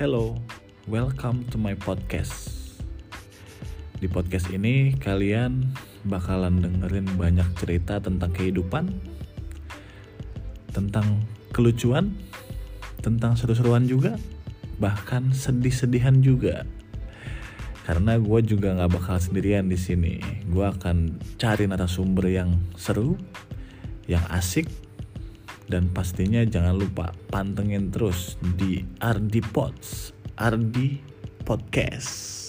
Hello, welcome to my podcast. Di podcast ini kalian bakalan dengerin banyak cerita tentang kehidupan, tentang kelucuan, tentang seru-seruan juga, bahkan sedih-sedihan juga. Karena gue juga nggak bakal sendirian di sini. Gue akan cari narasumber yang seru, yang asik, dan pastinya jangan lupa pantengin terus di Ardi Pods, Ardi Podcast.